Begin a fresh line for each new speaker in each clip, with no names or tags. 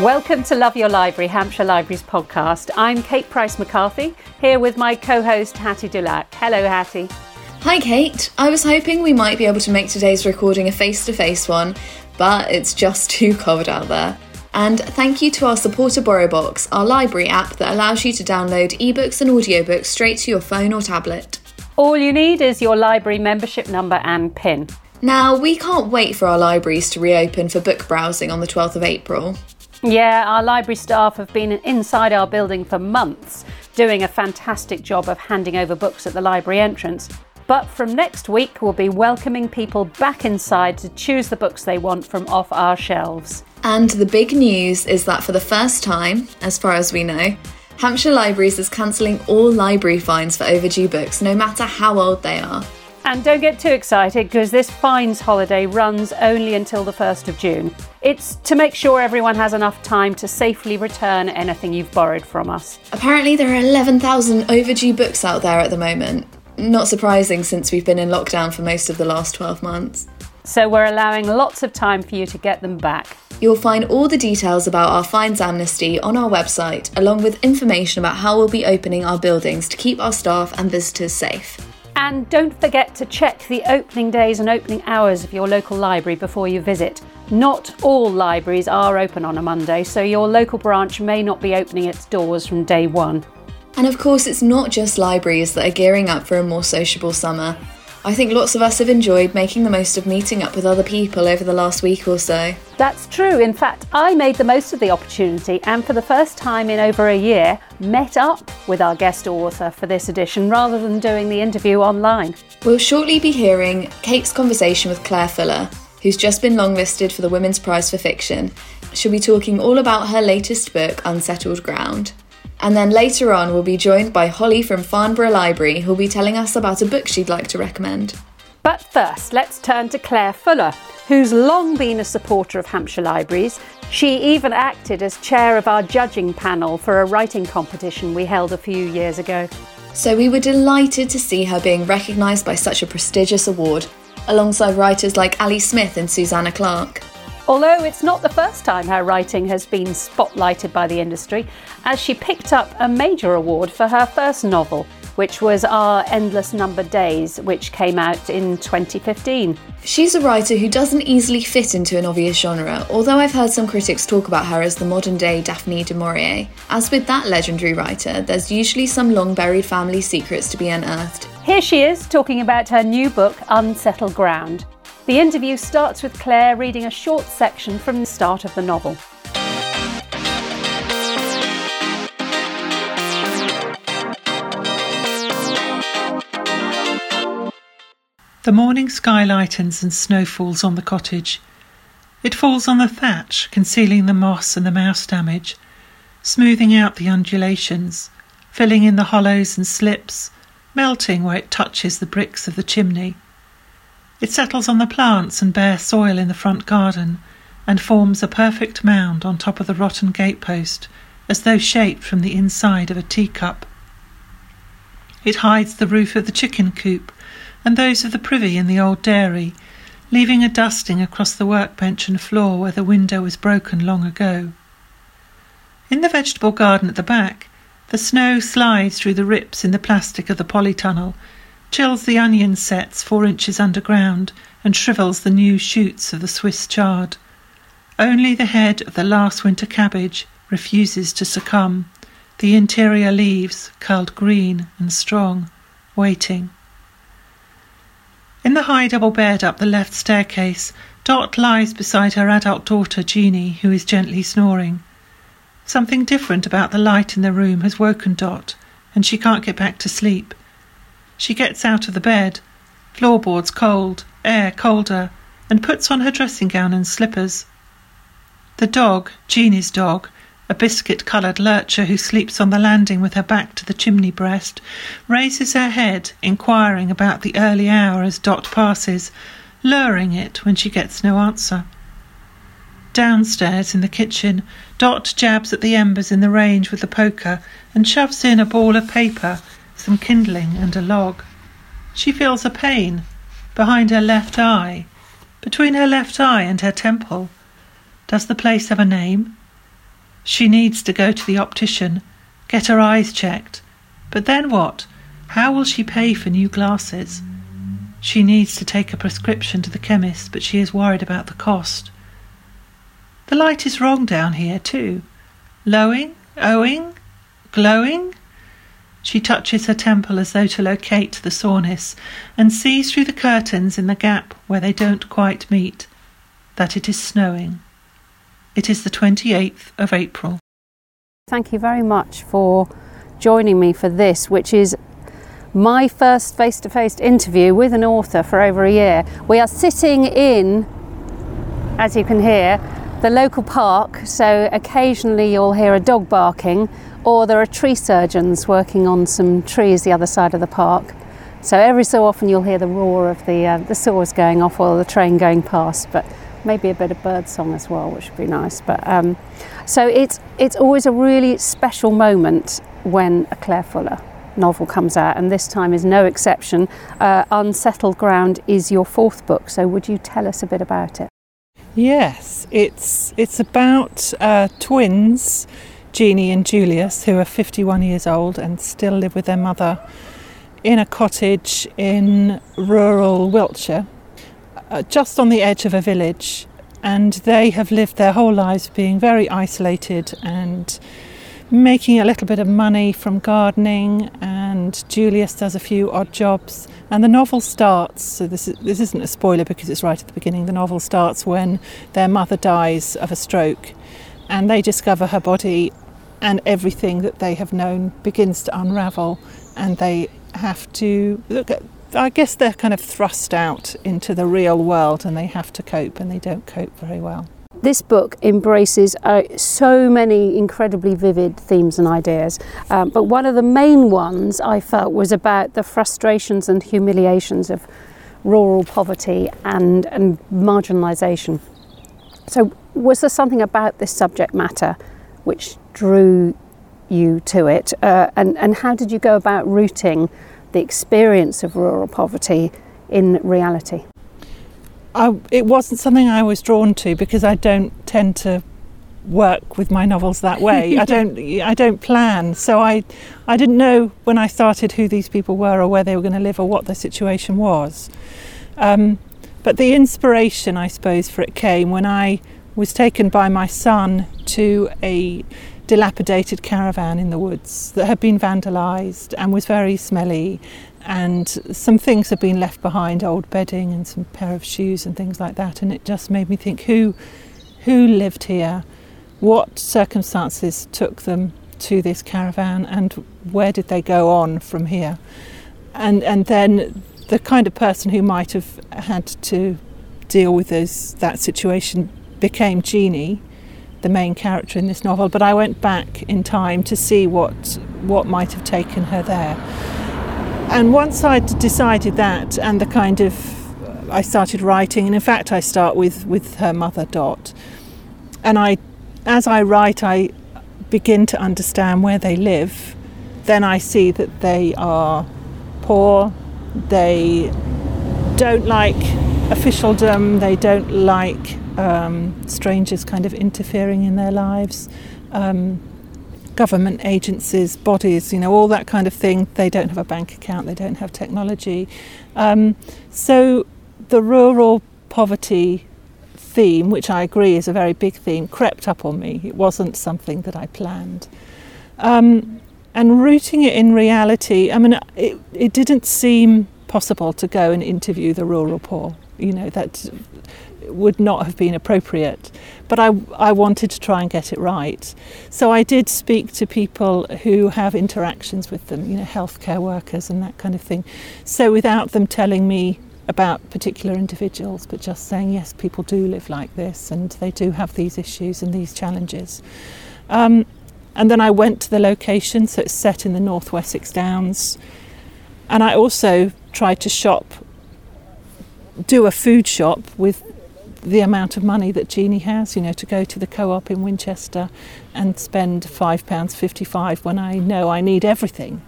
Welcome to Love Your Library, Hampshire Libraries podcast. I'm Kate Price McCarthy, here with my co host Hattie Dulac. Hello, Hattie.
Hi, Kate. I was hoping we might be able to make today's recording a face to face one, but it's just too cold out there. And thank you to our supporter BorrowBox, our library app that allows you to download ebooks and audiobooks straight to your phone or tablet.
All you need is your library membership number and PIN.
Now, we can't wait for our libraries to reopen for book browsing on the 12th of April.
Yeah, our library staff have been inside our building for months, doing a fantastic job of handing over books at the library entrance. But from next week, we'll be welcoming people back inside to choose the books they want from off our shelves.
And the big news is that for the first time, as far as we know, Hampshire Libraries is cancelling all library fines for overdue books, no matter how old they are.
And don't get too excited because this fines holiday runs only until the 1st of June. It's to make sure everyone has enough time to safely return anything you've borrowed from us.
Apparently, there are 11,000 overdue books out there at the moment. Not surprising since we've been in lockdown for most of the last 12 months.
So we're allowing lots of time for you to get them back.
You'll find all the details about our fines amnesty on our website, along with information about how we'll be opening our buildings to keep our staff and visitors safe.
And don't forget to check the opening days and opening hours of your local library before you visit. Not all libraries are open on a Monday, so your local branch may not be opening its doors from day one.
And of course, it's not just libraries that are gearing up for a more sociable summer. I think lots of us have enjoyed making the most of meeting up with other people over the last week or so.
That's true. In fact, I made the most of the opportunity and for the first time in over a year, met up with our guest author for this edition rather than doing the interview online.
We'll shortly be hearing Kate's conversation with Claire Fuller, who's just been longlisted for the Women's Prize for Fiction. She'll be talking all about her latest book, Unsettled Ground. And then later on, we'll be joined by Holly from Farnborough Library, who'll be telling us about a book she'd like to recommend.
But first, let's turn to Claire Fuller, who's long been a supporter of Hampshire Libraries. She even acted as chair of our judging panel for a writing competition we held a few years ago.
So we were delighted to see her being recognised by such a prestigious award, alongside writers like Ali Smith and Susanna Clarke.
Although it's not the first time her writing has been spotlighted by the industry, as she picked up a major award for her first novel, which was Our Endless Number Days, which came out in 2015.
She's a writer who doesn't easily fit into an obvious genre, although I've heard some critics talk about her as the modern day Daphne du Maurier. As with that legendary writer, there's usually some long buried family secrets to be unearthed.
Here she is talking about her new book, Unsettled Ground. The interview starts with Claire reading a short section from the start of the novel.
The morning sky lightens and snow falls on the cottage. It falls on the thatch, concealing the moss and the mouse damage, smoothing out the undulations, filling in the hollows and slips, melting where it touches the bricks of the chimney. It settles on the plants and bare soil in the front garden and forms a perfect mound on top of the rotten gatepost, as though shaped from the inside of a teacup. It hides the roof of the chicken coop and those of the privy in the old dairy, leaving a dusting across the workbench and floor where the window was broken long ago. In the vegetable garden at the back, the snow slides through the rips in the plastic of the polytunnel chills the onion sets four inches underground, and shrivels the new shoots of the Swiss chard. Only the head of the last winter cabbage refuses to succumb, the interior leaves curled green and strong, waiting. In the high double bed up the left staircase, Dot lies beside her adult daughter Jeanie, who is gently snoring. Something different about the light in the room has woken Dot, and she can't get back to sleep. She gets out of the bed, floorboards cold, air colder, and puts on her dressing gown and slippers. The dog, Jeanie's dog, a biscuit coloured lurcher who sleeps on the landing with her back to the chimney breast, raises her head, inquiring about the early hour as Dot passes, luring it when she gets no answer. Downstairs in the kitchen, Dot jabs at the embers in the range with the poker and shoves in a ball of paper some kindling and a log. She feels a pain behind her left eye, between her left eye and her temple. Does the place have a name? She needs to go to the optician, get her eyes checked. But then what? How will she pay for new glasses? She needs to take a prescription to the chemist, but she is worried about the cost. The light is wrong down here, too. Lowing, owing, glowing. She touches her temple as though to locate the soreness, and sees through the curtains in the gap where they don't quite meet that it is snowing. It is the 28th of April.
Thank you very much for joining me for this, which is my first face to face interview with an author for over a year. We are sitting in, as you can hear, the local park, so occasionally you'll hear a dog barking or there are tree surgeons working on some trees the other side of the park. So every so often you'll hear the roar of the uh, the saws going off or the train going past, but maybe a bit of bird song as well, which would be nice. But um, so it's it's always a really special moment when a Claire Fuller novel comes out, and this time is no exception. Uh, Unsettled Ground is your fourth book, so would you tell us a bit about it?
Yes, it's it's about uh, twins Jeanie and Julius, who are 51 years old and still live with their mother in a cottage in rural Wiltshire, uh, just on the edge of a village. And they have lived their whole lives being very isolated and making a little bit of money from gardening. And Julius does a few odd jobs. And the novel starts, so this, is, this isn't a spoiler because it's right at the beginning. The novel starts when their mother dies of a stroke and they discover her body and everything that they have known begins to unravel and they have to look at I guess they're kind of thrust out into the real world and they have to cope and they don't cope very well.
This book embraces uh, so many incredibly vivid themes and ideas, um, but one of the main ones I felt was about the frustrations and humiliations of rural poverty and, and marginalisation. So, was there something about this subject matter which drew you to it? Uh, and, and how did you go about rooting the experience of rural poverty in reality?
I, it wasn't something I was drawn to because I don't tend to work with my novels that way. I don't I don't plan. So I I didn't know when I started who these people were or where they were going to live or what their situation was. Um, but the inspiration, I suppose, for it came when I was taken by my son to a dilapidated caravan in the woods that had been vandalised and was very smelly. And some things had been left behind old bedding and some pair of shoes and things like that. And it just made me think who who lived here? What circumstances took them to this caravan and where did they go on from here? And and then the kind of person who might have had to deal with those, that situation became Jeanie, the main character in this novel, but I went back in time to see what what might have taken her there. And once I'd decided that, and the kind of I started writing, and in fact I start with with her mother Dot, and I, as I write, I begin to understand where they live. Then I see that they are poor, they don't like officialdom, they don't like um, strangers kind of interfering in their lives, um, government agencies, bodies, you know, all that kind of thing. They don't have a bank account, they don't have technology. Um, so the rural poverty theme, which I agree is a very big theme, crept up on me. It wasn't something that I planned. Um, and rooting it in reality, I mean, it, it didn't seem possible to go and interview the rural poor. You know, that would not have been appropriate. But I, I wanted to try and get it right. So I did speak to people who have interactions with them, you know, healthcare workers and that kind of thing. So without them telling me about particular individuals, but just saying, yes, people do live like this and they do have these issues and these challenges. Um, and then I went to the location, so it's set in the North Wessex Downs. And I also tried to shop, do a food shop with the amount of money that Jeanie has, you know, to go to the co op in Winchester and spend £5.55 when I know I need everything.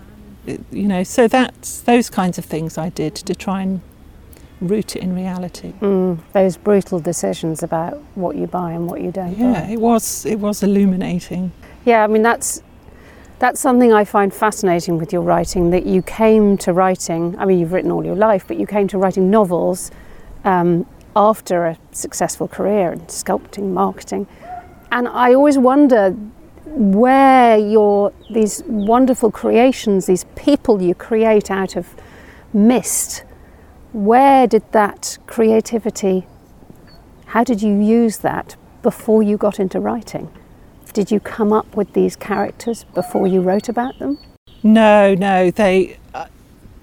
You know, so that's those kinds of things I did to try and root it in reality.
Mm, those brutal decisions about what you buy and what you don't
Yeah,
buy.
it was it was illuminating.
Yeah, I mean that's that's something I find fascinating with your writing. That you came to writing. I mean, you've written all your life, but you came to writing novels um, after a successful career in sculpting, marketing, and I always wonder where your these wonderful creations, these people you create out of mist, where did that creativity? How did you use that before you got into writing? Did you come up with these characters before you wrote about them?
No, no, they. Uh,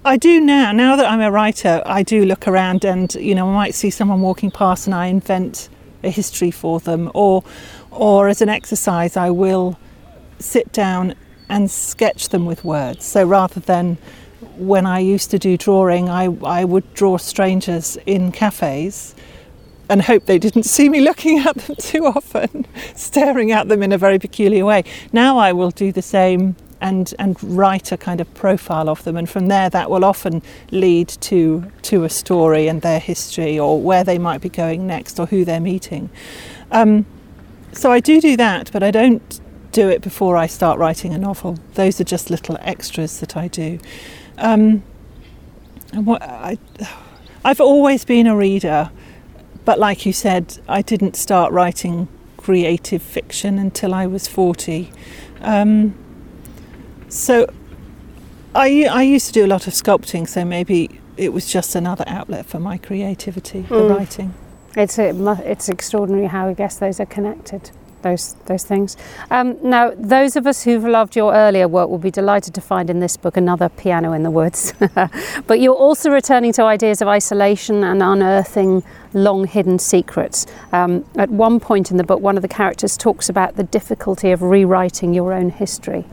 I do now. Now that I'm a writer, I do look around and you know I might see someone walking past and I invent a history for them, or or as an exercise, I will sit down and sketch them with words. So rather than when I used to do drawing, I, I would draw strangers in cafes and hope they didn't see me looking at them too often, staring at them in a very peculiar way. Now I will do the same and and write a kind of profile of them and from there that will often lead to to a story and their history or where they might be going next or who they're meeting. Um, so I do do that, but I don't do it before I start writing a novel. Those are just little extras that I do. Um, and what I, I've always been a reader, but like you said, I didn't start writing creative fiction until I was 40. Um, so I, I used to do a lot of sculpting, so maybe it was just another outlet for my creativity, the
Mm.
writing.
It's it, mu- it's extraordinary how I guess those are connected. Those those things. Um, now, those of us who've loved your earlier work will be delighted to find in this book another piano in the woods. but you're also returning to ideas of isolation and unearthing long hidden secrets. Um, at one point in the book, one of the characters talks about the difficulty of rewriting your own history.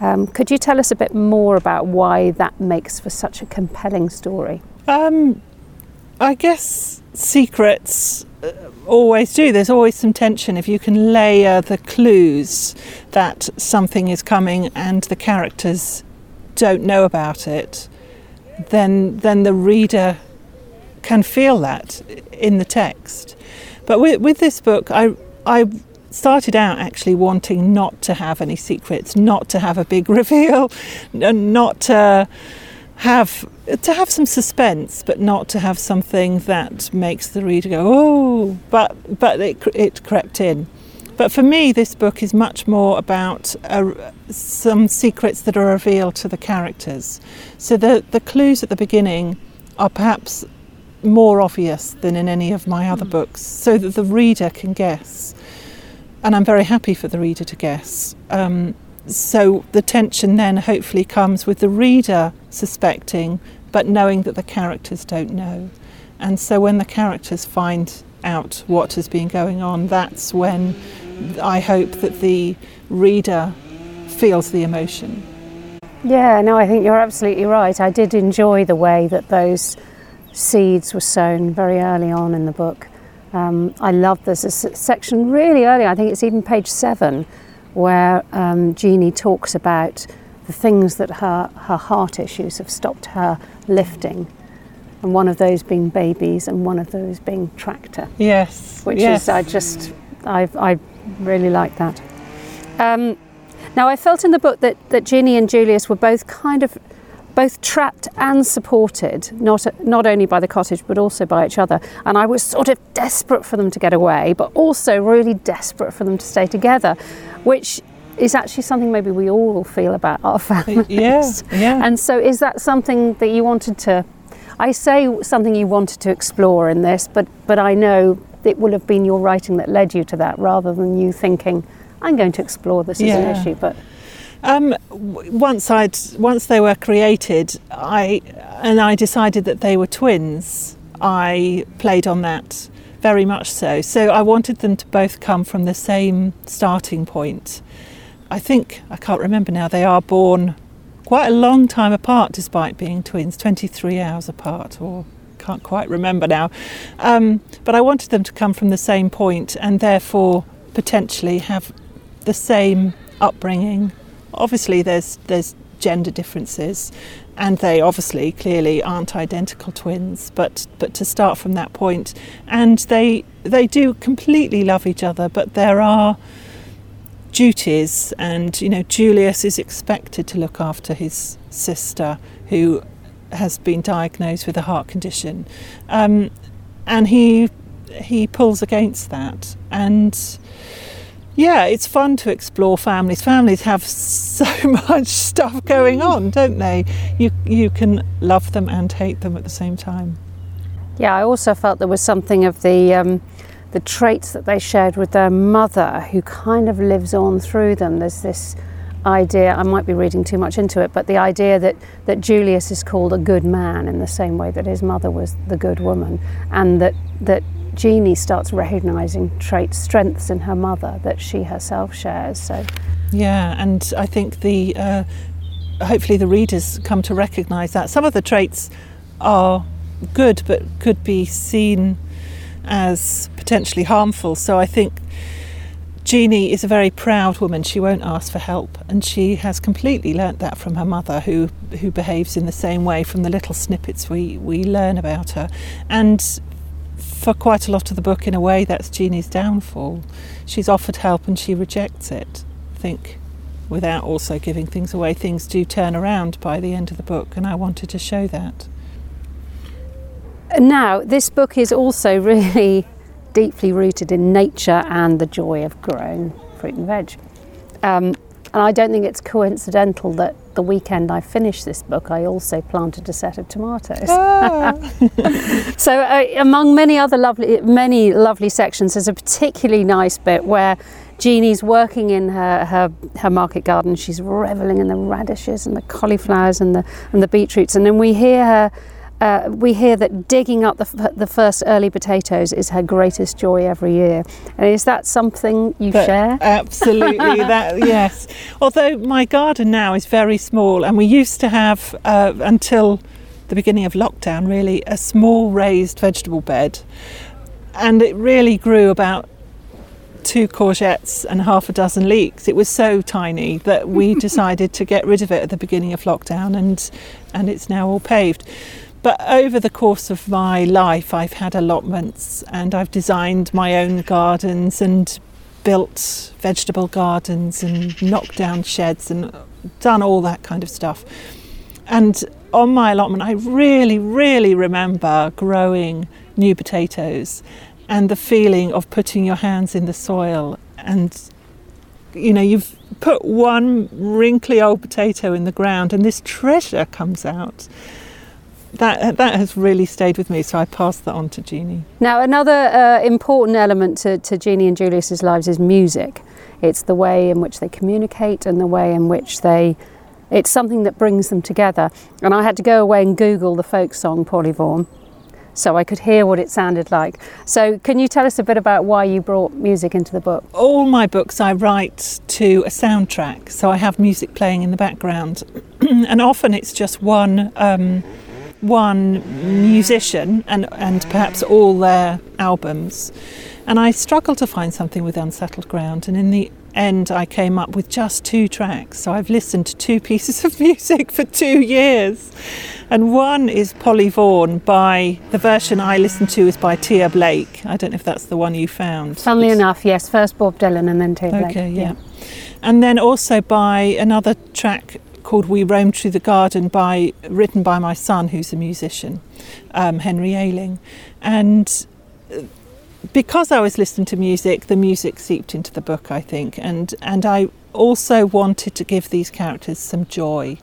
Um, could you tell us a bit more about why that makes for such a compelling story?
Um, I guess secrets uh, always do. There's always some tension. If you can layer the clues that something is coming and the characters don't know about it, then then the reader can feel that in the text. But with, with this book, I I started out actually wanting not to have any secrets, not to have a big reveal, and not to have to have some suspense, but not to have something that makes the reader go, oh. But but it it crept in. But for me, this book is much more about uh, some secrets that are revealed to the characters. So the the clues at the beginning are perhaps more obvious than in any of my other books, so that the reader can guess. And I'm very happy for the reader to guess. Um, so the tension then hopefully comes with the reader suspecting, but knowing that the characters don't know. And so when the characters find out what has been going on, that's when I hope that the reader feels the emotion.
Yeah, no, I think you're absolutely right. I did enjoy the way that those seeds were sown very early on in the book. Um, I love there's a s- section really early, I think it's even page seven, where um, Jeanie talks about the things that her, her heart issues have stopped her lifting. And one of those being babies and one of those being tractor
Yes.
which
yes.
is I just I I really like that. Um, now I felt in the book that that Jeanie and Julius were both kind of both trapped and supported, not not only by the cottage but also by each other. And I was sort of desperate for them to get away, but also really desperate for them to stay together, which is actually something maybe we all feel about our families.
yeah, yeah.
And so, is that something that you wanted to? I say something you wanted to explore in this, but but I know it will have been your writing that led you to that, rather than you thinking, "I'm going to explore this as
Yeah.
an issue." But
Um, once I'd once they were created, I and I decided that they were twins. I played on that very much so. So I wanted them to both come from the same starting point. I think I can't remember now. They are born quite a long time apart, despite being twins, twenty-three hours apart, or can't quite remember now. Um, but I wanted them to come from the same point and therefore potentially have the same upbringing. Obviously, there's there's gender differences, and they obviously clearly aren't identical twins. But but to start from that point, and they they do completely love each other, but there are duties, and you know Julius is expected to look after his sister who has been diagnosed with a heart condition, um, and he he pulls against that and yeah, it's fun to explore families. Families have so much stuff going on, don't they? You you can love them and hate them at the same time.
Yeah, I also felt there was something of the um, the traits that they shared with their mother, who kind of lives on through them. There's this idea. I might be reading too much into it, but the idea that that Julius is called a good man in the same way that his mother was the good woman, and that that Jeanie starts recognizing traits, strengths in her mother that she herself shares. So,
yeah, and I think the uh, hopefully the readers come to recognize that some of the traits are good, but could be seen as potentially harmful. So I think Jeanie is a very proud woman. She won't ask for help, and she has completely learnt that from her mother, who who behaves in the same way from the little snippets we we learn about her. And for quite a lot of the book, in a way, that's Jeanie's downfall. She's offered help and she rejects it. I think without also giving things away, things do turn around by the end of the book, and I wanted to show that.
Now, this book is also really deeply rooted in nature and the joy of growing fruit and veg. Um, and I don't think it's coincidental that the weekend I finished this book, I also planted a set of tomatoes. Ah. so, uh, among many other lovely, many lovely sections, there's a particularly nice bit where Jeanie's working in her, her, her market garden. She's reveling in the radishes and the cauliflowers and the and the beetroots, and then we hear her uh, we hear that digging up the, f- the first early potatoes is her greatest joy every year. And is that something you but share?
Absolutely, that yes. Although my garden now is very small, and we used to have uh, until the beginning of lockdown, really, a small raised vegetable bed, and it really grew about two courgettes and half a dozen leeks. It was so tiny that we decided to get rid of it at the beginning of lockdown, and and it's now all paved. But over the course of my life, I've had allotments and I've designed my own gardens and built vegetable gardens and knocked down sheds and done all that kind of stuff. And on my allotment, I really, really remember growing new potatoes and the feeling of putting your hands in the soil and you know you've put one wrinkly old potato in the ground and this treasure comes out that that has really stayed with me. So I passed that on to Jeanie.
Now, another uh, important element to, to Jeanie and Julius's lives is music. It's the way in which they communicate and the way in which they. It's something that brings them together. And I had to go away and Google the folk song Vaughan so I could hear what it sounded like. So, can you tell us a bit about why you brought music into the book?
All my books I write to a soundtrack, so I have music playing in the background, and often it's just one. Um, one musician and, and perhaps all their albums. And I struggled to find something with Unsettled Ground. And in the end, I came up with just two tracks. So I've listened to two pieces of music for two years. And one is Polly Vaughan by the version I listened to is by Tia Blake. I don't know if that's the one you found.
Funnily enough, yes, first Bob Dylan and then Tia Blake.
Okay, yeah. yeah. And then also by another track called We Roamed Through the Garden by written by my son who's a musician, um, Henry Ayling. And uh, because I was listening to music, the music seeped into the book, I think, and and I also wanted to give these characters some joy.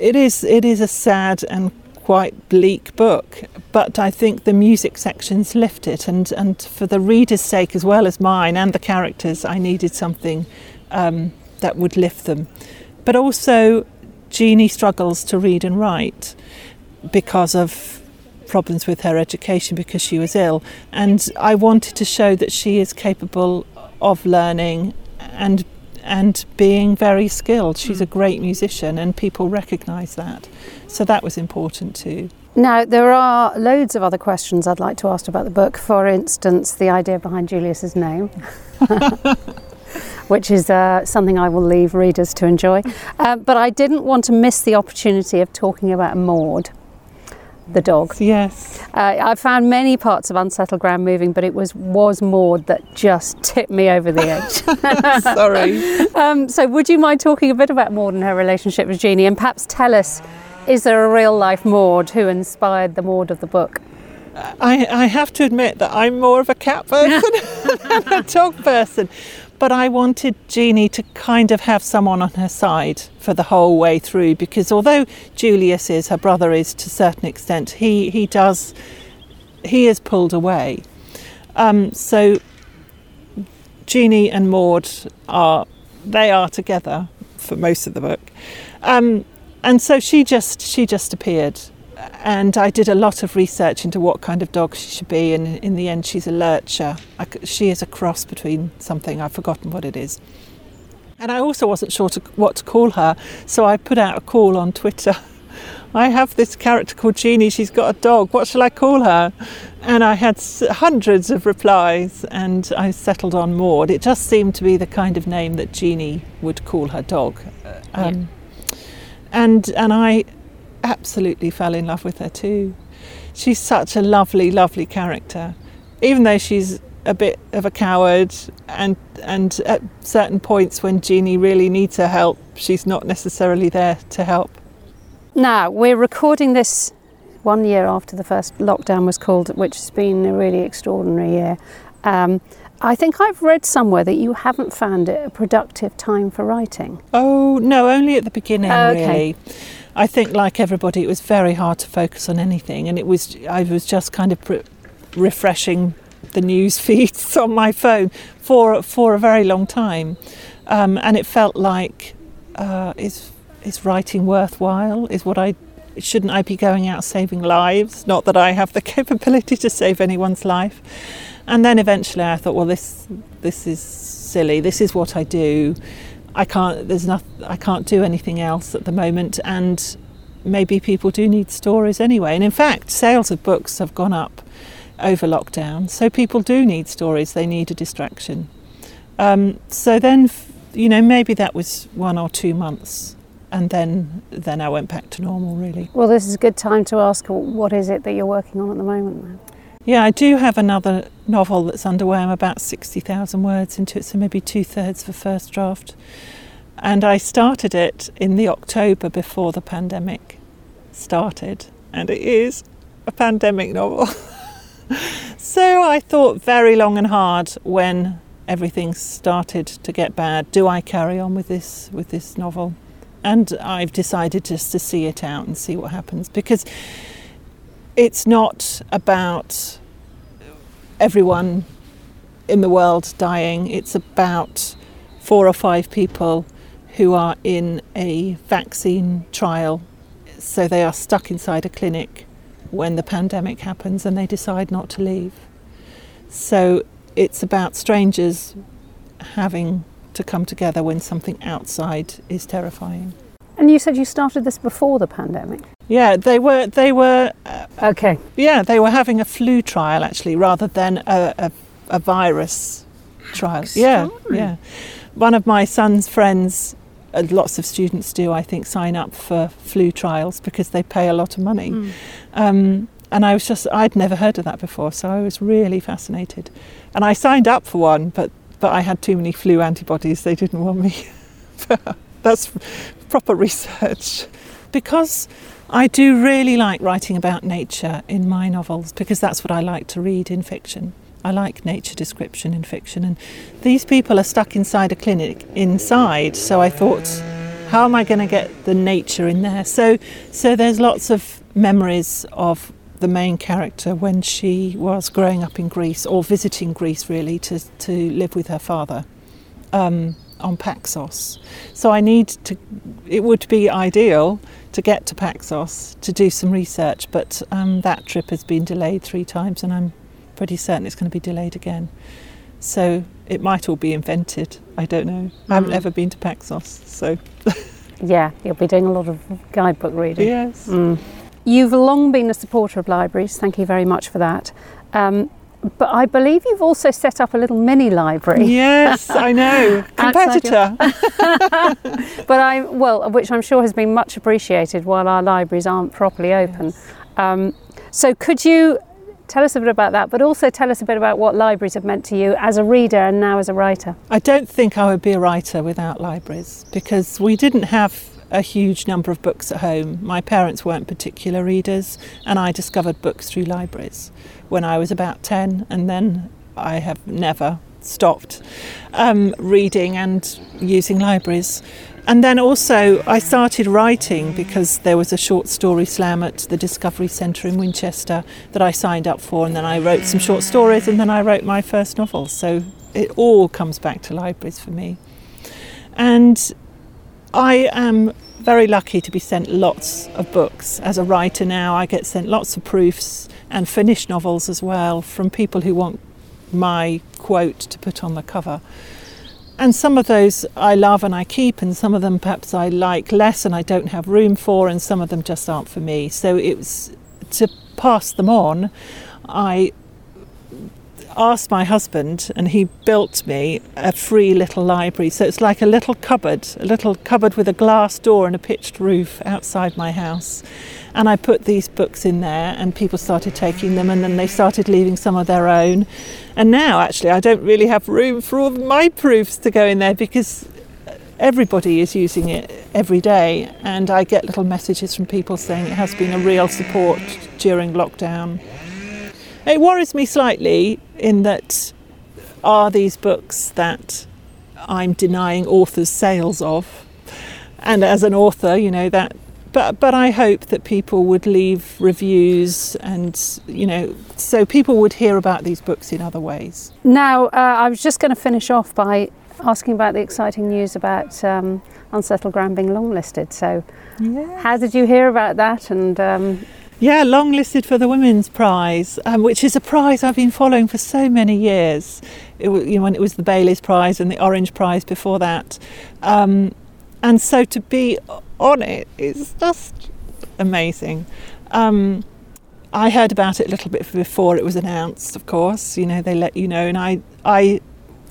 It is it is a sad and quite bleak book, but I think the music sections lift it, and and for the reader's sake as well as mine and the characters, I needed something um, that would lift them. But also, Jeanie struggles to read and write because of problems with her education because she was ill. And I wanted to show that she is capable of learning and and being very skilled. She's a hmm. great musician and people recognise that. So that was important too.
Now, there are loads of other questions I'd like to ask about the book. For instance, the idea behind Julius's name. which is uh, something I will leave readers to enjoy. Uh, but I didn't want to miss the opportunity of talking about Maud, the dog.
Yes.
Uh, I found many parts of Unsettled Ground moving, but it was was Maud that just tipped me over the edge.
Sorry.
um, so, would you mind talking a bit about Maud and her relationship with Jeanie, and perhaps tell us, is there a real life Maud who inspired the Maud of the book?
I, I have to admit that I'm more of a cat person than a dog person. But I wanted Jeanie to kind of have someone on her side for the whole way through because although Julius is, her brother is to a certain extent, he, he does, he is pulled away. Um, so Jeanie and Maud are, they are together for most of the book. Um, and so she just, she just appeared and I did a lot of research into what kind of dog she should be, and in the end, she's a lurcher. I, she is a cross between something, I've forgotten what it is. And I also wasn't sure to, what to call her, so I put out a call on Twitter. I have this character called Jeanie, she's got a dog, what shall I call her? And I had hundreds of replies, and I settled on Maud. It just seemed to be the kind of name that Jeanie would call her dog. Um, yeah. And, and I absolutely fell in love with her too. She's such a lovely, lovely character. Even though she's a bit of a coward and and at certain points when Jeanie really needs her help, she's not necessarily there to help.
Now, we're recording this one year after the first lockdown was called, which has been a really extraordinary year. Um, I think I've read somewhere that you haven't found it a productive time for writing.
Oh, no, only at the beginning, oh, okay. really. I think, like everybody, it was very hard to focus on anything, and it was I was just kind of refreshing the news feeds on my phone for for a very long time, um, and it felt like uh, is is writing worthwhile? Is what I shouldn't I be going out saving lives? Not that I have the capability to save anyone's life. And then eventually I thought, well, this this is silly. This is what I do. I can't. There's not. I can't do anything else at the moment, and maybe people do need stories anyway. And in fact, sales of books have gone up over lockdown, so people do need stories. They need a distraction. Um, so then, you know, maybe that was one or two months, and then then I went back to normal. Really.
Well, this is a good time to ask. What is it that you're working on at the moment?
Yeah, I do have another novel that's underway. I'm about 60,000 words into it, so maybe two thirds for first draft. And I started it in the October before the pandemic started, and it is a pandemic novel. so I thought very long and hard when everything started to get bad. Do I carry on with this with this novel? And I've decided just to see it out and see what happens because it's not about everyone in the world dying, it's about four or five people who are in a vaccine trial. So they are stuck inside a clinic when the pandemic happens and they decide not to leave. So it's about strangers having to come together when something outside is terrifying.
And you said you started this before the pandemic.
Yeah, they were. They were. Uh,
okay.
Yeah, they were having a flu trial actually, rather than a, a, a virus trial. Yeah, yeah. One of my son's friends, uh, lots of students do, I think, sign up for flu trials because they pay a lot of money. Mm. Um, and I was just, I'd never heard of that before, so I was really fascinated. And I signed up for one, but but I had too many flu antibodies. They didn't want me. That's proper research. Because I do really like writing about nature in my novels, because that's what I like to read in fiction. I like nature description in fiction, and these people are stuck inside a clinic inside. So I thought, how am I going to get the nature in there? So, so there's lots of memories of the main character when she was growing up in Greece or visiting Greece really to, to live with her father. Um, on Paxos. So I need to, it would be ideal to get to Paxos to do some research, but um, that trip has been delayed three times and I'm pretty certain it's going to be delayed again. So it might all be invented. I don't know. Mm. I haven't mm. ever been to Paxos, so.
yeah, you'll be doing a lot of guidebook reading.
Yes. Mm.
You've long been a supporter of libraries. Thank you very much for that. Um, but I believe you've also set up a little mini library.
Yes, I know. Competitor.
but I, well, which I'm sure has been much appreciated while our libraries aren't properly open. Yes. Um, so, could you tell us a bit about that, but also tell us a bit about what libraries have meant to you as a reader and now as a writer?
I don't think I would be a writer without libraries because we didn't have a huge number of books at home. My parents weren't particular readers, and I discovered books through libraries when I was about 10, and then I have never stopped um, reading and using libraries. And then also, I started writing because there was a short story slam at the Discovery Centre in Winchester that I signed up for, and then I wrote some short stories, and then I wrote my first novel. So it all comes back to libraries for me. And I am very lucky to be sent lots of books. As a writer now, I get sent lots of proofs and finished novels as well from people who want my quote to put on the cover. And some of those I love and I keep, and some of them perhaps I like less and I don't have room for, and some of them just aren't for me. So it was to pass them on. I asked my husband, and he built me a free little library. So it's like a little cupboard, a little cupboard with a glass door and a pitched roof outside my house. And I put these books in there, and people started taking them, and then they started leaving some of their own. And now, actually, I don't really have room for all my proofs to go in there because everybody is using it every day. And I get little messages from people saying it has been a real support during lockdown. It worries me slightly in that are these books that I'm denying authors sales of? And as an author, you know, that but but I hope that people would leave reviews and you know so people would hear about these books in other ways.
Now, uh, I was just going to finish off by asking about the exciting news about um, Unsettled Ground being longlisted. So, yes. how did you hear about that? And um,
yeah, longlisted for the Women's Prize, um, which is a prize I've been following for so many years. It, you know, when it was the Bailey's Prize and the Orange Prize before that, um, and so to be on it is just amazing. Um, I heard about it a little bit before it was announced. Of course, you know they let you know, and I I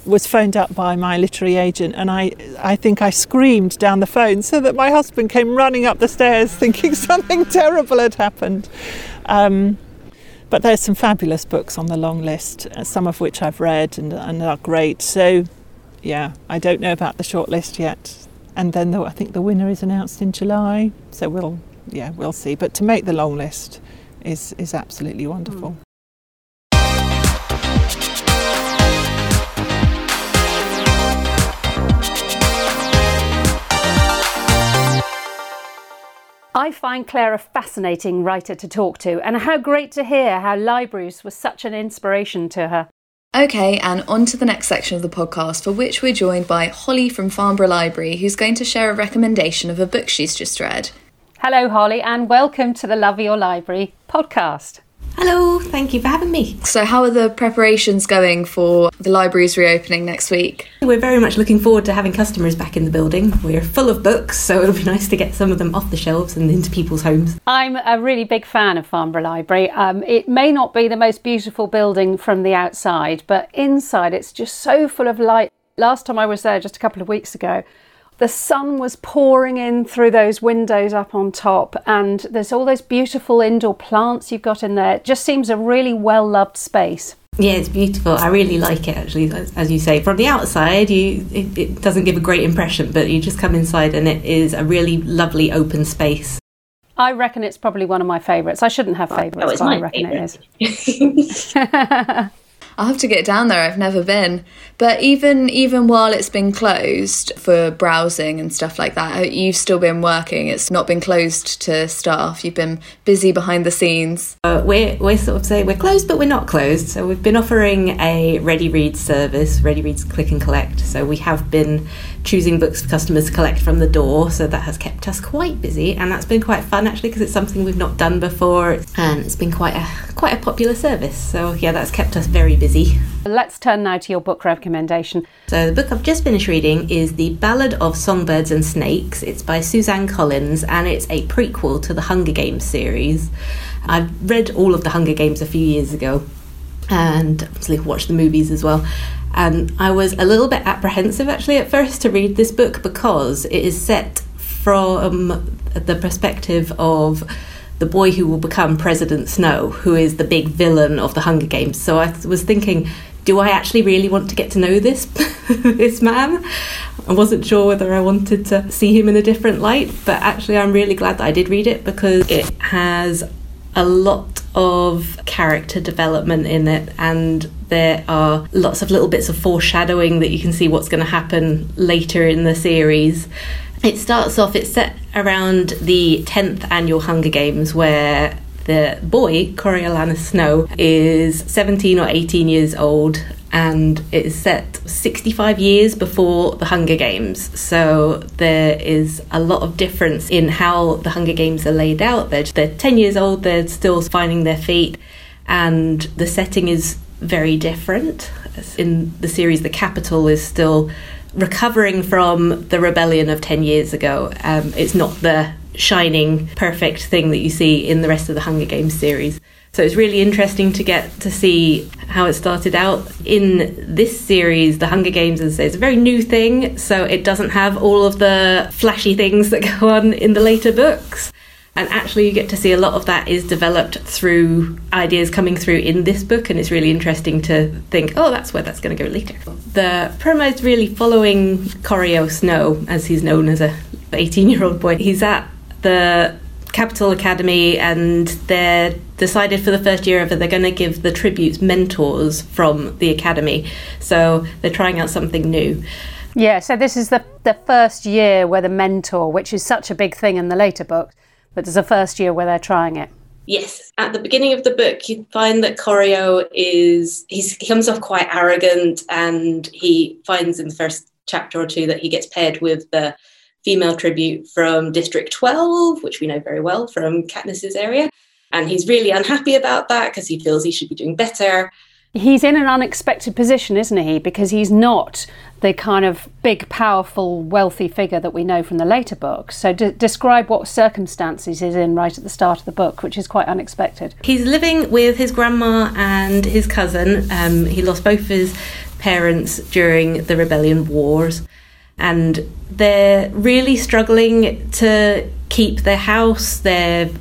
was phoned up by my literary agent and I, I think I screamed down the phone so that my husband came running up the stairs thinking something terrible had happened. Um, but there's some fabulous books on the long list, uh, some of which I've read and, and are great. So, yeah, I don't know about the short list yet. And then the, I think the winner is announced in July. So we'll, yeah, we'll see. But to make the long list is, is absolutely wonderful. Mm.
I find Claire a fascinating writer to talk to, and how great to hear how libraries were such an inspiration to her.
Okay, and on to the next section of the podcast, for which we're joined by Holly from Farnborough Library, who's going to share a recommendation of a book she's just read.
Hello, Holly, and welcome to the Love Your Library podcast.
Hello, thank you for having me.
So, how are the preparations going for the library's reopening next week?
We're very much looking forward to having customers back in the building. We're full of books, so it'll be nice to get some of them off the shelves and into people's homes.
I'm a really big fan of Farnborough Library. Um, it may not be the most beautiful building from the outside, but inside it's just so full of light. Last time I was there, just a couple of weeks ago, the sun was pouring in through those windows up on top, and there's all those beautiful indoor plants you've got in there. It just seems a really well loved space.
Yeah, it's beautiful. I really like it actually. As you say, from the outside, you it, it doesn't give a great impression, but you just come inside and it is a really lovely open space.
I reckon it's probably one of my favourites. I shouldn't have favourites,
oh,
but I reckon favourite.
it is. I'll have to get down there. I've never been. But even even while it's been closed for browsing and stuff like that, you've still been working. It's not been closed to staff. You've been busy behind the scenes.
Uh, we're we're sort of saying we're closed, but we're not closed. So we've been offering a Ready Read service, Ready Reads Click and Collect. So we have been choosing books for customers to collect from the door. So that has kept us quite busy, and that's been quite fun actually because it's something we've not done before, and um, it's been quite a quite a popular service. So yeah, that's kept us very busy.
Let's turn now to your book recommendation.
So the book I've just finished reading is The Ballad of Songbirds and Snakes. It's by Suzanne Collins, and it's a prequel to the Hunger Games series. I've read all of the Hunger Games a few years ago and obviously watched the movies as well. And I was a little bit apprehensive actually at first to read this book because it is set from the perspective of the boy who will become President Snow, who is the big villain of the Hunger Games. So I was thinking, do I actually really want to get to know this this man? I wasn't sure whether I wanted to see him in a different light, but actually I'm really glad that I did read it because it has a lot of character development in it and there are lots of little bits of foreshadowing that you can see what's going to happen later in the series. It starts off, it's set around the 10th annual Hunger Games where the boy, Coriolanus Snow, is 17 or 18 years old and it is set 65 years before the Hunger Games. So there is a lot of difference in how the Hunger Games are laid out. They're, they're 10 years old, they're still finding their feet, and the setting is very different. In the series, the Capitol is still recovering from the rebellion of 10 years ago. Um, it's not the shining, perfect thing that you see in the rest of the Hunger Games series. So it's really interesting to get to see how it started out. In this series, The Hunger Games, I say, is a very new thing, so it doesn't have all of the flashy things that go on in the later books. And actually, you get to see a lot of that is developed through ideas coming through in this book, and it's really interesting to think, oh, that's where that's going to go later. The promo is really following Coryo Snow, as he's known as a 18 year old boy. He's at the Capitol Academy, and they're decided for the first year ever they're going to give the tributes mentors from the academy. So they're trying out something new.
Yeah, so this is the the first year where the mentor, which is such a big thing in the later books, but there's a first year where they're trying it.
Yes, at the beginning of the book, you find that Coryo is he's, he comes off quite arrogant, and he finds in the first chapter or two that he gets paired with the female tribute from District 12, which we know very well from Katniss's area. And he's really unhappy about that because he feels he should be doing better.
He's in an unexpected position, isn't he? Because he's not the kind of big, powerful, wealthy figure that we know from the later books. So, d- describe what circumstances he's in right at the start of the book, which is quite unexpected.
He's living with his grandma and his cousin. Um, he lost both his parents during the rebellion wars and they're really struggling to keep their house. They've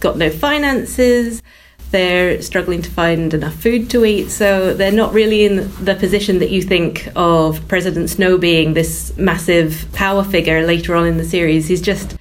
got no finances. They're struggling to find enough food to eat, so they're not really in the position that you think of President Snow being this massive power figure later on in the series. He's just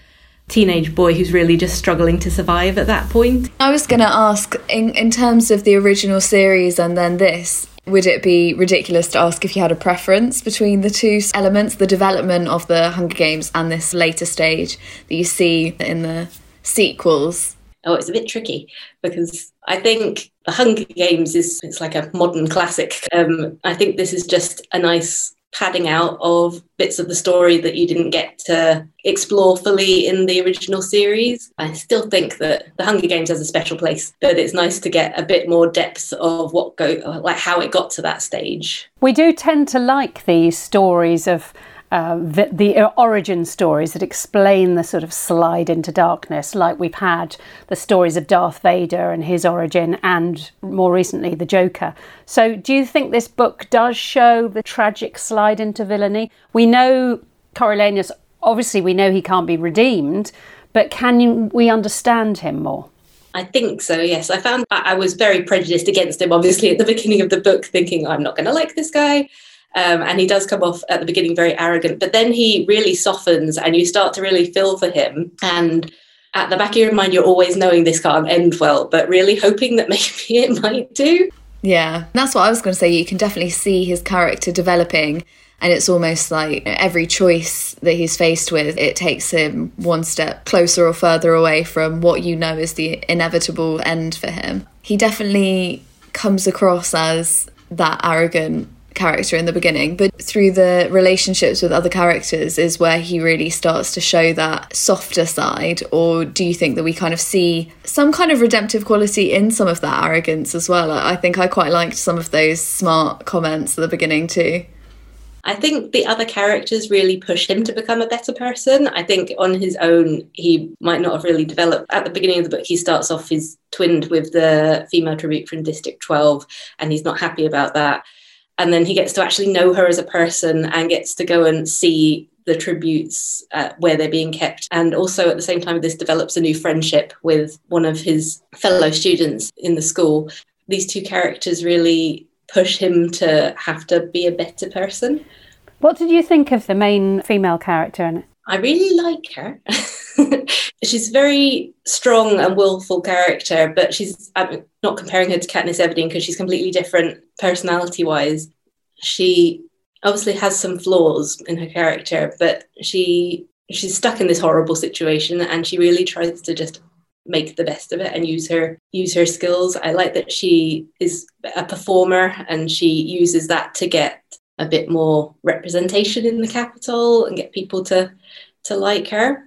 teenage boy who's really just struggling to survive at that point.
I was going to ask in in terms of the original series and then this would it be ridiculous to ask if you had a preference between the two elements, the development of the Hunger Games and this later stage that you see in the sequels?
Oh, it's a bit tricky because I think the Hunger Games is it's like a modern classic. Um, I think this is just a nice padding out of bits of the story that you didn't get to explore fully in the original series. I still think that The Hunger Games has a special place, but it's nice to get a bit more depth of what go like how it got to that stage.
We do tend to like these stories of uh, the, the, origin stories that explain the sort of slide into darkness, like we've had the stories of Darth Vader and his origin, and more recently, the Joker. So, do you think this book does show the tragic slide into villainy? We know Coriolanus, obviously, we know he can't be redeemed, but can you, we understand him more?
I think so, yes. I found I was very prejudiced against him, obviously, at the beginning of the book, thinking, I'm not going to like this guy. Um, and he does come off at the beginning very arrogant, but then he really softens and you start to really feel for him. And at the back of your mind, you're always knowing this can't end well, but really hoping that maybe it might do.
Yeah, that's what I was going to say. You can definitely see his character developing, and it's almost like every choice that he's faced with, it takes him one step closer or further away from what you know is the inevitable end for him. He definitely comes across as that arrogant character in the beginning, but through the relationships with other characters is where he really starts to show that softer side? Or do you think that we kind of see some kind of redemptive quality in some of that arrogance as well? I think I quite liked some of those smart comments at the beginning too.
I think the other characters really push him to become a better person. I think on his own, he might not have really developed. At the beginning of the book, he starts off his twinned with the female tribute from District 12, and he's not happy about that. And then he gets to actually know her as a person and gets to go and see the tributes uh, where they're being kept. And also at the same time, this develops a new friendship with one of his fellow students in the school. These two characters really push him to have to be a better person.
What did you think of the main female character in it?
I really like her. she's a very strong and willful character, but she's I'm not comparing her to Katniss Everdeen because she's completely different personality wise. She obviously has some flaws in her character, but she she's stuck in this horrible situation and she really tries to just make the best of it and use her use her skills. I like that she is a performer and she uses that to get a bit more representation in the Capitol and get people to to like her.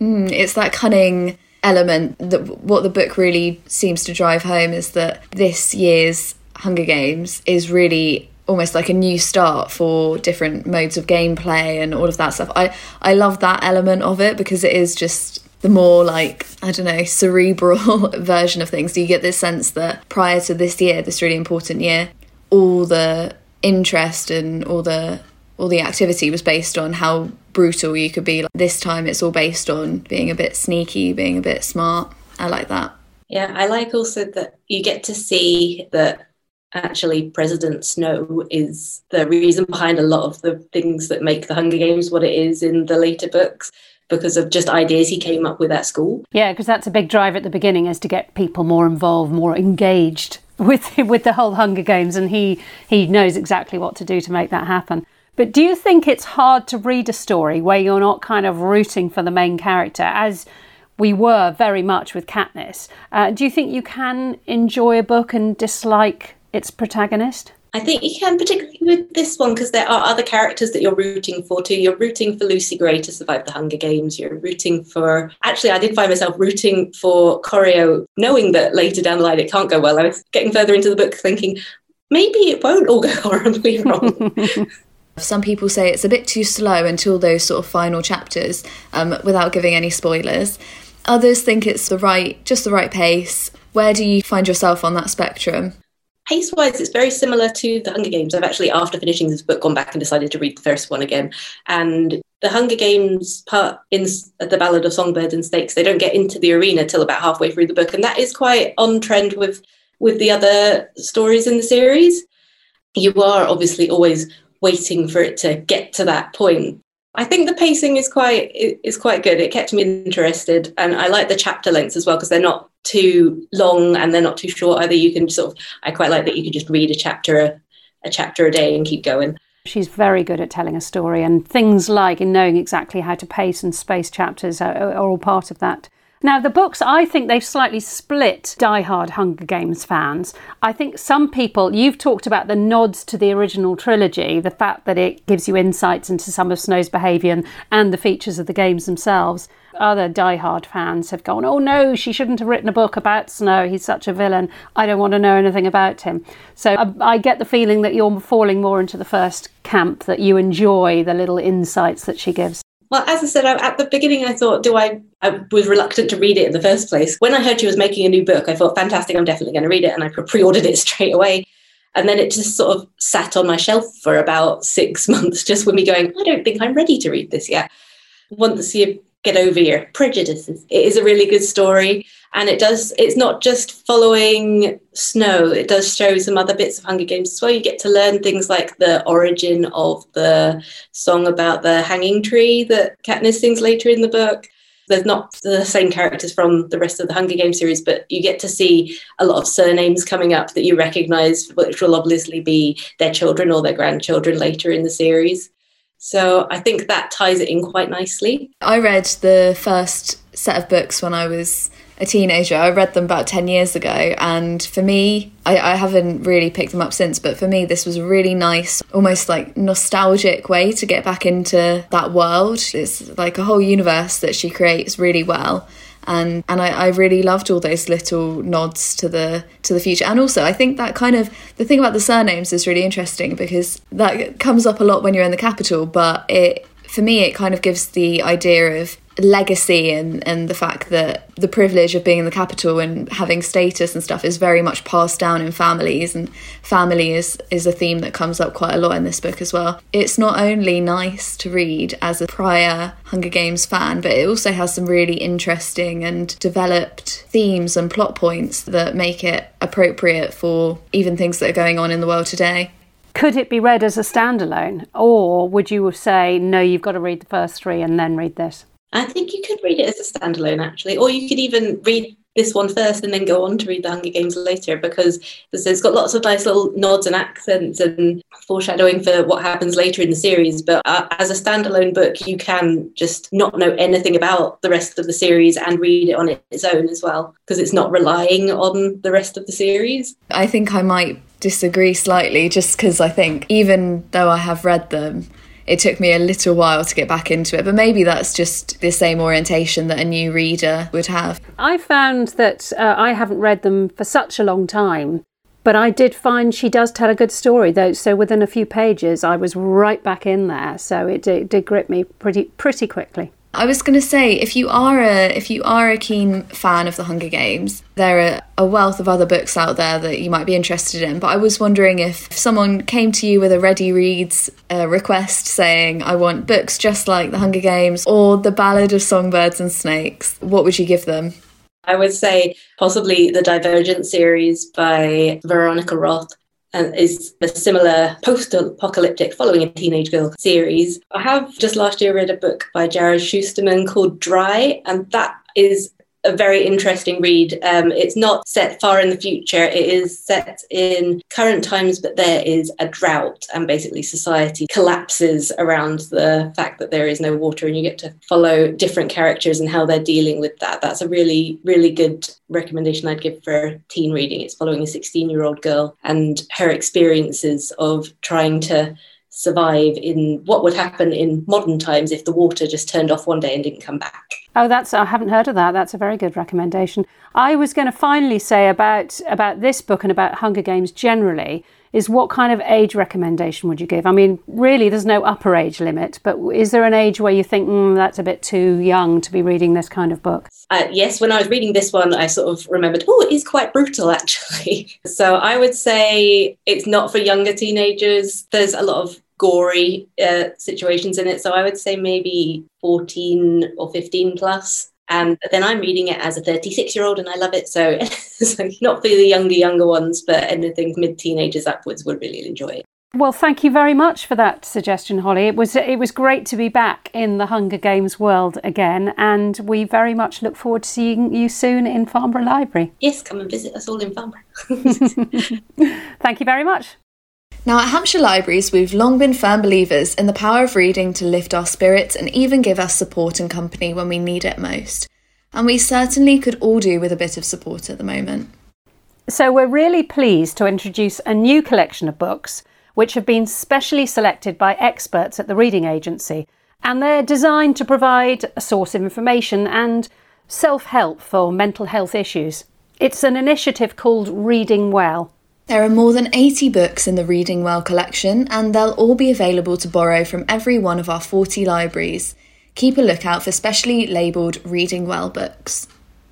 Mm, it's that cunning element that what the book really seems to drive home is that this year's Hunger Games is really almost like a new start for different modes of gameplay and all of that stuff. I I love that element of it because it is just the more like I don't know cerebral version of things. Do you get this sense that prior to this year, this really important year, all the interest and all the all the activity was based on how brutal you could be. Like, this time, it's all based on being a bit sneaky, being a bit smart. I like that.
Yeah, I like also that you get to see that actually President Snow is the reason behind a lot of the things that make the Hunger Games what it is in the later books because of just ideas he came up with at school.
Yeah, because that's a big drive at the beginning is to get people more involved, more engaged with with the whole Hunger Games and he he knows exactly what to do to make that happen. But do you think it's hard to read a story where you're not kind of rooting for the main character as we were very much with Katniss? Uh, do you think you can enjoy a book and dislike its protagonist?
I think you can, particularly with this one, because there are other characters that you're rooting for too. You're rooting for Lucy Gray to survive the Hunger Games. You're rooting for. Actually, I did find myself rooting for Coryo, knowing that later down the line it can't go well. I was getting further into the book thinking maybe it won't all go horribly wrong.
Some people say it's a bit too slow until those sort of final chapters, um, without giving any spoilers. Others think it's the right, just the right pace. Where do you find yourself on that spectrum?
Pace wise, it's very similar to The Hunger Games. I've actually, after finishing this book, gone back and decided to read the first one again. And the Hunger Games part in the Ballad of Songbirds and Snakes, they don't get into the arena till about halfway through the book. And that is quite on trend with, with the other stories in the series. You are obviously always waiting for it to get to that point. I think the pacing is quite is quite good. It kept me interested, and I like the chapter lengths as well because they're not too long and they're not too short either. You can sort of I quite like that you can just read a chapter a, a chapter a day and keep going.
She's very good at telling a story, and things like in knowing exactly how to pace and space chapters are, are all part of that. Now, the books, I think they've slightly split die-hard Hunger Games fans. I think some people, you've talked about the nods to the original trilogy, the fact that it gives you insights into some of Snow's behaviour and, and the features of the games themselves. Other die-hard fans have gone, oh no, she shouldn't have written a book about Snow. He's such a villain. I don't want to know anything about him. So I, I get the feeling that you're falling more into the first camp, that you enjoy the little insights that she gives.
Well, as I said, at the beginning, I thought, do I? I was reluctant to read it in the first place. When I heard she was making a new book, I thought, fantastic, I'm definitely going to read it. And I pre ordered it straight away. And then it just sort of sat on my shelf for about six months, just with me going, I don't think I'm ready to read this yet. Once you get over your prejudices, it is a really good story and it does it's not just following snow it does show some other bits of hunger games as well. You get to learn things like the origin of the song about the hanging tree that katniss sings later in the book. There's not the same characters from the rest of the hunger games series but you get to see a lot of surnames coming up that you recognize which will obviously be their children or their grandchildren later in the series. So I think that ties it in quite nicely.
I read the first set of books when I was a teenager. I read them about 10 years ago, and for me, I, I, haven't really picked them up since, but for me, this was a really nice, almost like nostalgic way to get back into that world. It's like a whole universe that she creates really well. and and I, I really loved all those little nods to the to the future. And also, I think that kind of the thing about the surnames is really interesting because that comes up a lot when you're in the Capitol, but it for me it kind of gives the idea of legacy and, and the fact that the privilege of being in the Capitol and having status and stuff is very much passed down in families and family is is a theme that comes up quite a lot in this book as well. It's not only nice to read as a prior Hunger Games fan, but it also has some really interesting and developed themes and plot points that make it appropriate for even things that are going on in the world today.
Could it be read as a standalone, or would you say no? You've got to read the first three and then read this.
I think you could read it as a standalone, actually, or you could even read this one first and then go on to read the Hunger Games later because it's got lots of nice little nods and accents and foreshadowing for what happens later in the series. But uh, as a standalone book, you can just not know anything about the rest of the series and read it on its own as well because it's not relying on the rest of the series.
I think I might disagree slightly just because I think even though I have read them, it took me a little while to get back into it, but maybe that's just the same orientation that a new reader would have.
I found that uh, I haven't read them for such a long time, but I did find she does tell a good story though. So within a few pages, I was right back in there. So it did, it did grip me pretty pretty quickly.
I was going to say if you are a if you are a keen fan of the Hunger Games, there are a wealth of other books out there that you might be interested in. But I was wondering if someone came to you with a ready reads uh, request saying, "I want books just like the Hunger Games or the Ballad of Songbirds and Snakes," what would you give them?
I would say possibly the Divergent series by Veronica Roth and is a similar post-apocalyptic following a teenage girl series. I have just last year read a book by Jarrod Shusterman called Dry, and that is a very interesting read. Um, it's not set far in the future, it is set in current times, but there is a drought, and basically society collapses around the fact that there is no water, and you get to follow different characters and how they're dealing with that. That's a really, really good recommendation I'd give for teen reading. It's following a 16 year old girl and her experiences of trying to survive in what would happen in modern times if the water just turned off one day and didn't come back.
Oh, that's I haven't heard of that. That's a very good recommendation. I was going to finally say about about this book and about Hunger Games generally is what kind of age recommendation would you give? I mean, really, there's no upper age limit, but is there an age where you think mm, that's a bit too young to be reading this kind of book?
Uh, yes, when I was reading this one, I sort of remembered, oh, it is quite brutal actually. so I would say it's not for younger teenagers. There's a lot of gory uh, situations in it. So I would say maybe 14 or 15 plus. And then I'm reading it as a 36 year old and I love it. So, so not for the younger, younger ones, but anything mid teenagers upwards would really enjoy it.
Well, thank you very much for that suggestion, Holly. It was it was great to be back in the Hunger Games world again, and we very much look forward to seeing you soon in Farnborough Library.
Yes, come and visit us all in Farnborough.
thank you very much.
Now, at Hampshire Libraries, we've long been firm believers in the power of reading to lift our spirits and even give us support and company when we need it most. And we certainly could all do with a bit of support at the moment.
So, we're really pleased to introduce a new collection of books which have been specially selected by experts at the Reading Agency. And they're designed to provide a source of information and self help for mental health issues. It's an initiative called Reading Well.
There are more than 80 books in the Reading Well collection, and they'll all be available to borrow from every one of our 40 libraries. Keep a lookout for specially labelled Reading Well books.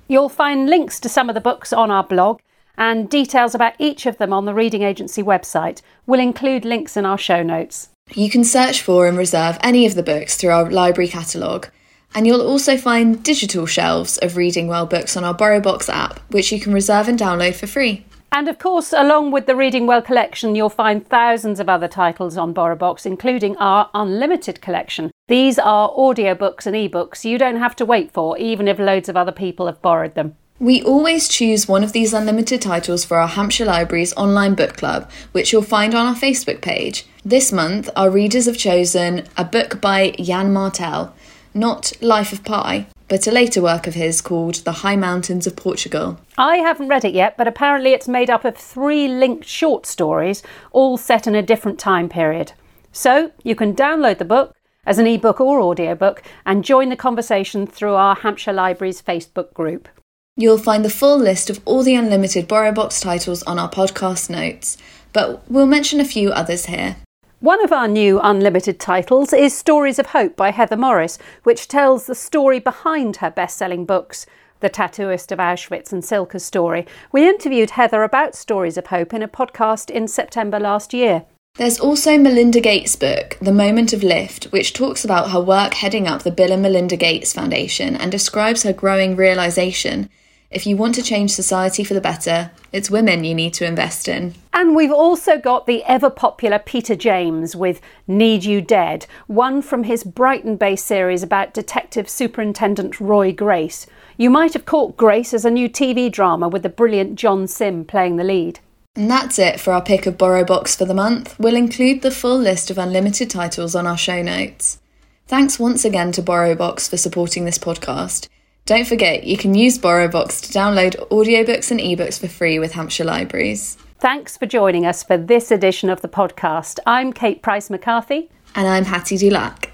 You'll find links to some of the books on our blog, and details about each of them on the Reading Agency website. We'll include links in our show notes.
You can search for and reserve any of the books through our library catalogue. And you'll also find digital shelves of Reading Well books on our BorrowBox app, which you can reserve and download for free.
And of course, along with the Reading Well collection, you'll find thousands of other titles on BorrowBox, including our Unlimited collection. These are audiobooks and ebooks you don't have to wait for, even if loads of other people have borrowed them.
We always choose one of these unlimited titles for our Hampshire Libraries online book club, which you'll find on our Facebook page. This month, our readers have chosen a book by Yann Martel, not Life of Pi, but a later work of his called The High Mountains of Portugal.
I haven't read it yet, but apparently it's made up of three linked short stories, all set in a different time period. So you can download the book as an ebook or audiobook and join the conversation through our Hampshire Libraries Facebook group.
You'll find the full list of all the unlimited BorrowBox titles on our podcast notes, but we'll mention a few others here.
One of our new unlimited titles is Stories of Hope by Heather Morris, which tells the story behind her best selling books. The Tattooist of Auschwitz and Cilka's story. We interviewed Heather about Stories of Hope in a podcast in September last year.
There's also Melinda Gates' book, The Moment of Lift, which talks about her work heading up the Bill and Melinda Gates Foundation and describes her growing realization if you want to change society for the better, it's women you need to invest in.
And we've also got the ever popular Peter James with Need You Dead, one from his Brighton based series about Detective Superintendent Roy Grace. You might have caught Grace as a new TV drama with the brilliant John Simm playing the lead.
And that's it for our pick of BorrowBox for the month. We'll include the full list of unlimited titles on our show notes. Thanks once again to BorrowBox for supporting this podcast. Don't forget, you can use BorrowBox to download audiobooks and ebooks for free with Hampshire Libraries.
Thanks for joining us for this edition of the podcast. I'm Kate Price McCarthy.
And I'm Hattie Dulac.